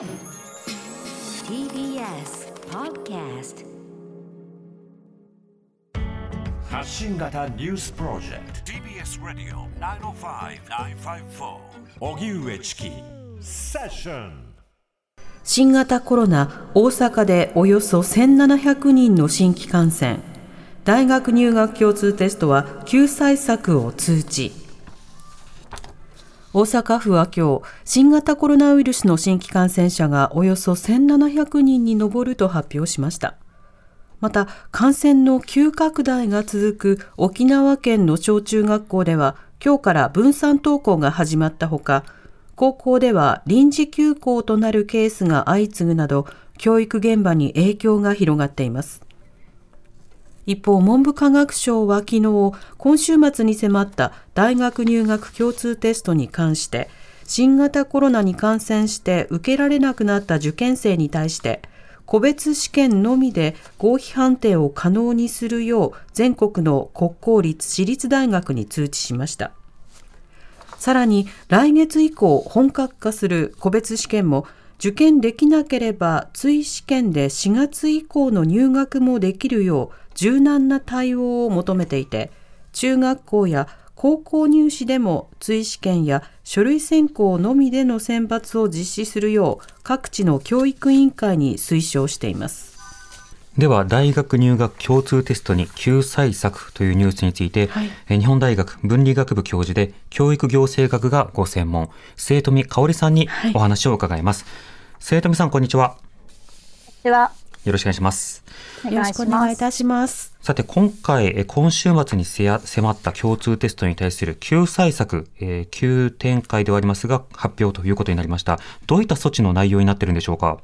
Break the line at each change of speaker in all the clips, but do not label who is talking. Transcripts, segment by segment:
TBS Podcast
発信型ニュースプロジェクト。
TBS Radio 905-954
荻上チキ。セッション
新型コロナ大阪でおよそ1700人の新規感染。大学入学共通テストは救済策を通知大阪府は今日新型コロナウイルスの新規感染者がおよそ1700人に上ると発表しました。また感染の急拡大が続く沖縄県の小中学校では今日から分散登校が始まったほか高校では臨時休校となるケースが相次ぐなど教育現場に影響が広がっています。一方、文部科学省は昨日、今週末に迫った大学入学共通テストに関して、新型コロナに感染して受けられなくなった受験生に対して、個別試験のみで合否判定を可能にするよう全国の国公立私立大学に通知しました。さらに来月以降本格化する個別試験も受験できなければ追試験で4月以降の入学もできるよう柔軟な対応を求めていて中学校や高校入試でも追試験や書類選考のみでの選抜を実施するよう各地の教育委員会に推奨しています。
では大学入学共通テストに救済策というニュースについて、はい、日本大学分理学部教授で教育行政学がご専門生富香織さんにお話を伺います、はい、生富さんこんにちは。
では
よろしくお願いします。
よろしくお願いいたします。
さて、今回、今週末に迫った共通テストに対する救済策、えー、急展開ではありますが、発表ということになりました。どういった措置の内容になっているんでしょうか？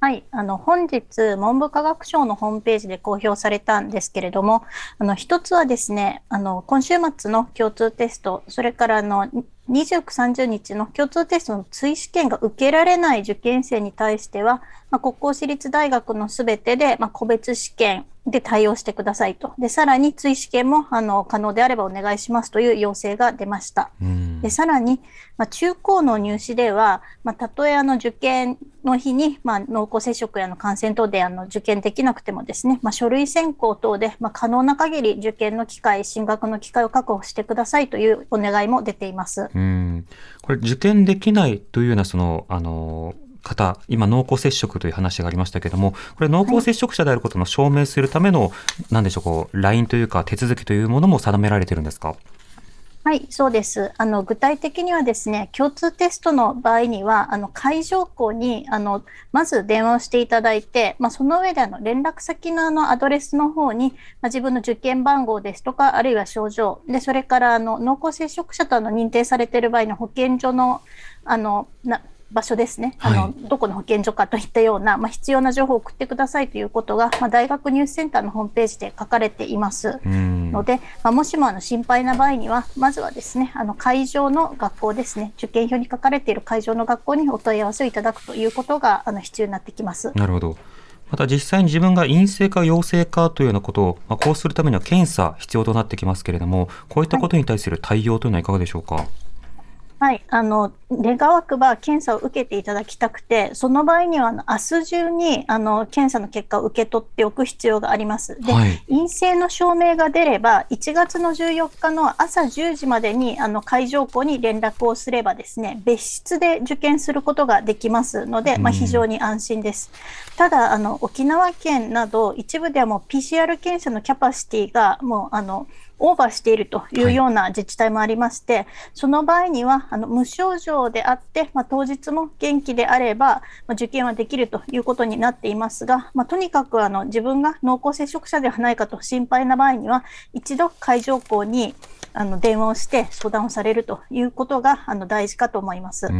はい、あの本日、文部科学省のホームページで公表されたんですけれども、あの一つはですね、あの今週末の共通テスト、それからあの29、30日の共通テストの追試験が受けられない受験生に対しては、まあ、国公私立大学のすべてで、まあ、個別試験で対応してくださいと。で、さらに追試験もあの可能であればお願いしますという要請が出ました。で、さらに、まあ、中高の入試では、まあ、たとえあの受験の日に、まあ、濃厚接触やの感染等であの受験できなくてもですね、まあ、書類選考等で、まあ、可能な限り受験の機会、進学の機会を確保してくださいというお願いも出ています。
うんこれ受験できないというようなそのあの方、今、濃厚接触という話がありましたけれども、これ、濃厚接触者であることの証明するための、はい、なんでしょう、こう、ラインというか、手続きというものも定められてるんですか？
はい、そうです。あの具体的にはですね、共通テストの場合には、あの会場校にあのまず電話をしていただいて、まあ、その上であの連絡先のあのアドレスの方に、まあ、自分の受験番号ですとか、あるいは症状、でそれからあの濃厚接触者との認定されている場合の保健所のあのな場所ですね、あの、はい、どこの保健所かといったような、まあ、必要な情報を送ってくださいということが、まあ、大学ニュースセンターのホームページで書かれていますので、まあ、もしもあの心配な場合には、まずはですね、あの会場の学校ですね、受験票に書かれている会場の学校にお問い合わせをいただくということがあの必要になってきます。
なるほど。また実際に自分が陰性か陽性かというようなことを、まあ、こうするためには検査必要となってきますけれども、こういったことに対する対応というのはいかがでしょうか？はい
はい、あの願わくば検査を受けていただきたくて、その場合には明日中にあの検査の結果を受け取っておく必要があります。で、はい、陰性の証明が出れば、1月の14日の朝10時までにあの会場校に連絡をすればですね、別室で受験することができますので、まあ、非常に安心です。ただあの、沖縄県など一部ではもう PCR 検査のキャパシティがもうあのオーバーしているというような自治体もありまして、はい、その場合にはあの無症状であって、まあ、当日も元気であれば、まあ、受験はできるということになっていますが、まあ、とにかくあの自分が濃厚接触者ではないかと心配な場合には一度会場校にあの電話をして相談をされるということがあの大事かと思います。
う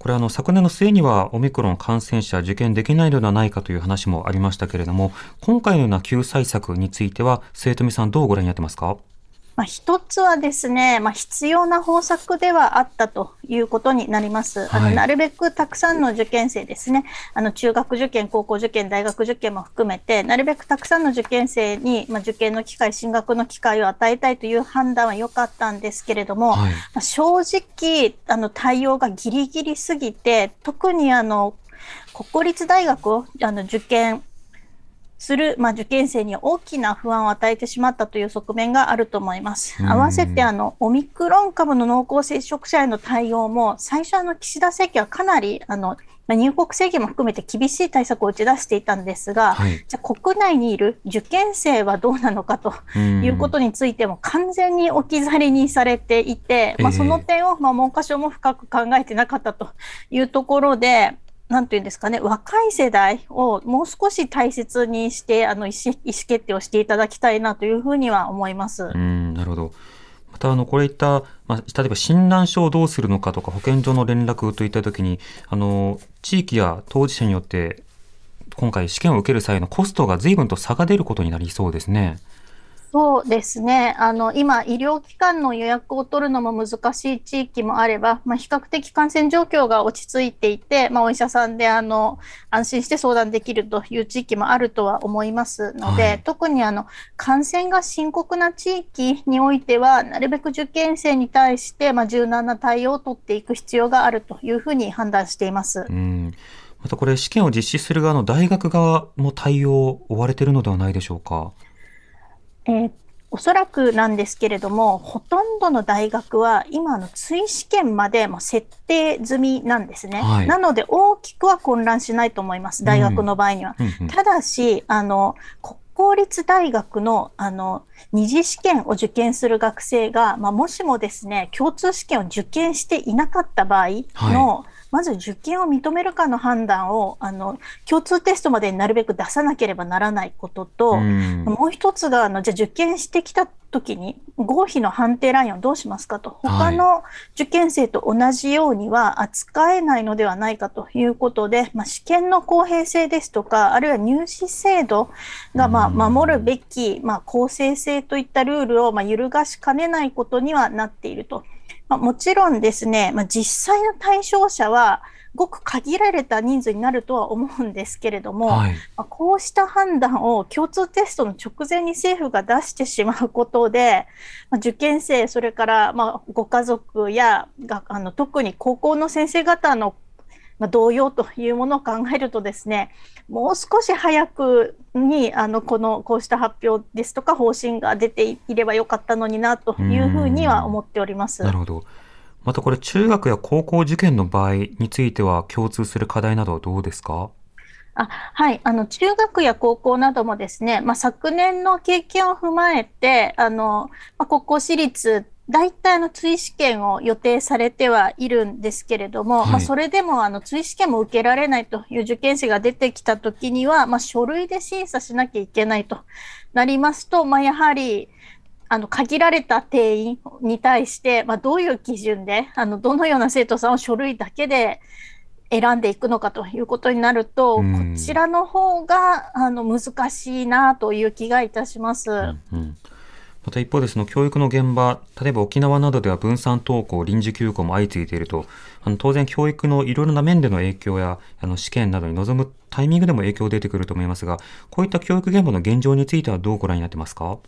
これあの昨年の末にはオミクロン感染者受験できないのではないかという話もありましたけれども、今回のような救済策については、生徒さんどうご覧になってますか？
まあ、一つはですね、まあ、必要な方策ではあったということになります。はい、あのなるべくたくさんの受験生ですね、あの中学受験、高校受験、大学受験も含めて、なるべくたくさんの受験生に、まあ、受験の機会、進学の機会を与えたいという判断は良かったんですけれども、はい、まあ、正直あの対応がギリギリすぎて、特にあの国立大学をあの受験する、まあ、受験生に大きな不安を与えてしまったという側面があると思います。合わせてあのオミクロン株の濃厚接触者への対応も最初あの岸田政権はかなりあのま入国制限も含めて厳しい対策を打ち出していたんですが、はい、じゃあ国内にいる受験生はどうなのかということについても完全に置き去りにされていて、まあ、その点をま文科省も深く考えてなかったというところで、なんていうんですかね、若い世代をもう少し大切にして、あの意思意思決定をしていただきたいなというふうには思います。
うんなるほど。またあのこれいった、まあ、例えば診断書をどうするのかとか保健所の連絡といったときにあの地域や当事者によって今回試験を受ける際のコストが随分と差が出ることになりそうですね。
そうですね。あの、今、医療機関の予約を取るのも難しい地域もあれば、まあ、比較的感染状況が落ち着いていて、まあ、お医者さんで、あの、安心して相談できるという地域もあるとは思いますので、はい、特に、あの、感染が深刻な地域においては、なるべく受験生に対して、まあ、柔軟な対応を取っていく必要があるというふうに判断しています。
うんまたこれ、試験を実施する側の大学側も対応を追われているのではないでしょうか。
えー、おそらくなんですけれども、ほとんどの大学は今の追試験までも設定済みなんですね、はい、なので大きくは混乱しないと思います、大学の場合には。うん。ただし、あの、国公立大学のあの二次試験を受験する学生が、まあ、もしもですね、共通試験を受験していなかった場合の、はいまず受験を認めるかの判断をあの共通テストまでになるべく出さなければならないことと、うもう一つがあのじゃあ受験してきた時に合否の判定ラインをどうしますかと。他の受験生と同じようには扱えないのではないかということで、まあ、試験の公平性ですとかあるいは入試制度がまあ守るべき、まあ、公正性といったルールをまあ揺るがしかねないことにはなっていると。まあ、もちろんですね、まあ、実際の対象者はごく限られた人数になるとは思うんですけれども、はい、まあ、こうした判断を共通テストの直前に政府が出してしまうことで、まあ、受験生、それからまご家族やがあの特に高校の先生方のまあ、同様というものを考えるとですね、もう少し早くにあのこのこうした発表ですとか方針が出ていればよかったのになというふうには思っております。
なるほど。またこれ中学や高校受験の場合については共通する課題などはどうですか？
あはい、あの中学や高校などもですね、まあ、昨年の経験を踏まえて、あのまあ、国公私立大体の追試験を予定されてはいるんですけれども、はい、まあ、それでもあの追試験も受けられないという受験生が出てきたときには、まあ、書類で審査しなきゃいけないとなりますと、まあ、やはりあの限られた定員に対して、まあ、どういう基準であのどのような生徒さんを書類だけで選んでいくのかということになると、こちらの方があの難しいなという気がいたします。うんうん
また一方でその教育の現場、例えば沖縄などでは分散登校、臨時休校も相次いでいると、あの当然教育のいろいろな面での影響やあの試験などに臨むタイミングでも影響出てくると思いますが、こういった教育現場の現状についてはどうご覧になってますか？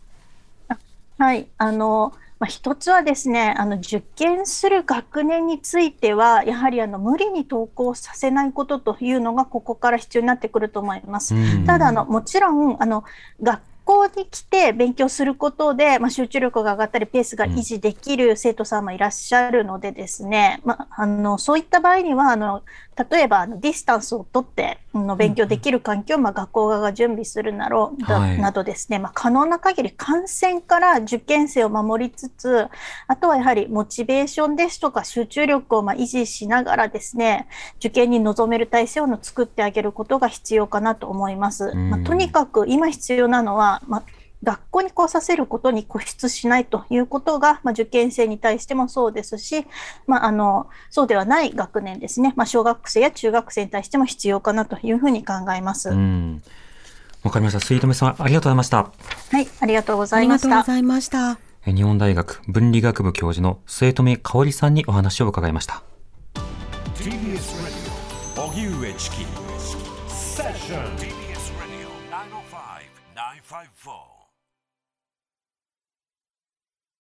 はい、あの、まあ、一つはですね、あの受験する学年については、やはりあの無理に登校させないことというのがここから必要になってくると思います。ただあの、もちろんあの学校に来て勉強することで、まあ、集中力が上がったり、ペースが維持できる生徒さんもいらっしゃるのでですね、まあ、あのそういった場合には、あの例えばあのディスタンスを取っての勉強できる環境を、まあ、学校側が準備するなろう、はい、などですね、まあ、可能な限り感染から受験生を守りつつ、あとはやはりモチベーションですとか集中力をまあ維持しながらですね、受験に臨める体制を作ってあげることが必要かなと思います。まあ、とにかく今必要なのは、まあ学校に来させることに固執しないということが、まあ、受験生に対してもそうですし、まあ、あのそうではない学年ですね、まあ、小学生や中学生に対しても必要かなというふうに考えます。
わかりました。水留さん、ありがとうございました。
はい、ありがとうございました。ありがとうご
ざいました。
日本大学文理学部教授の末富香織さんにお話を伺いました
TBS Radio 荻上チキセッション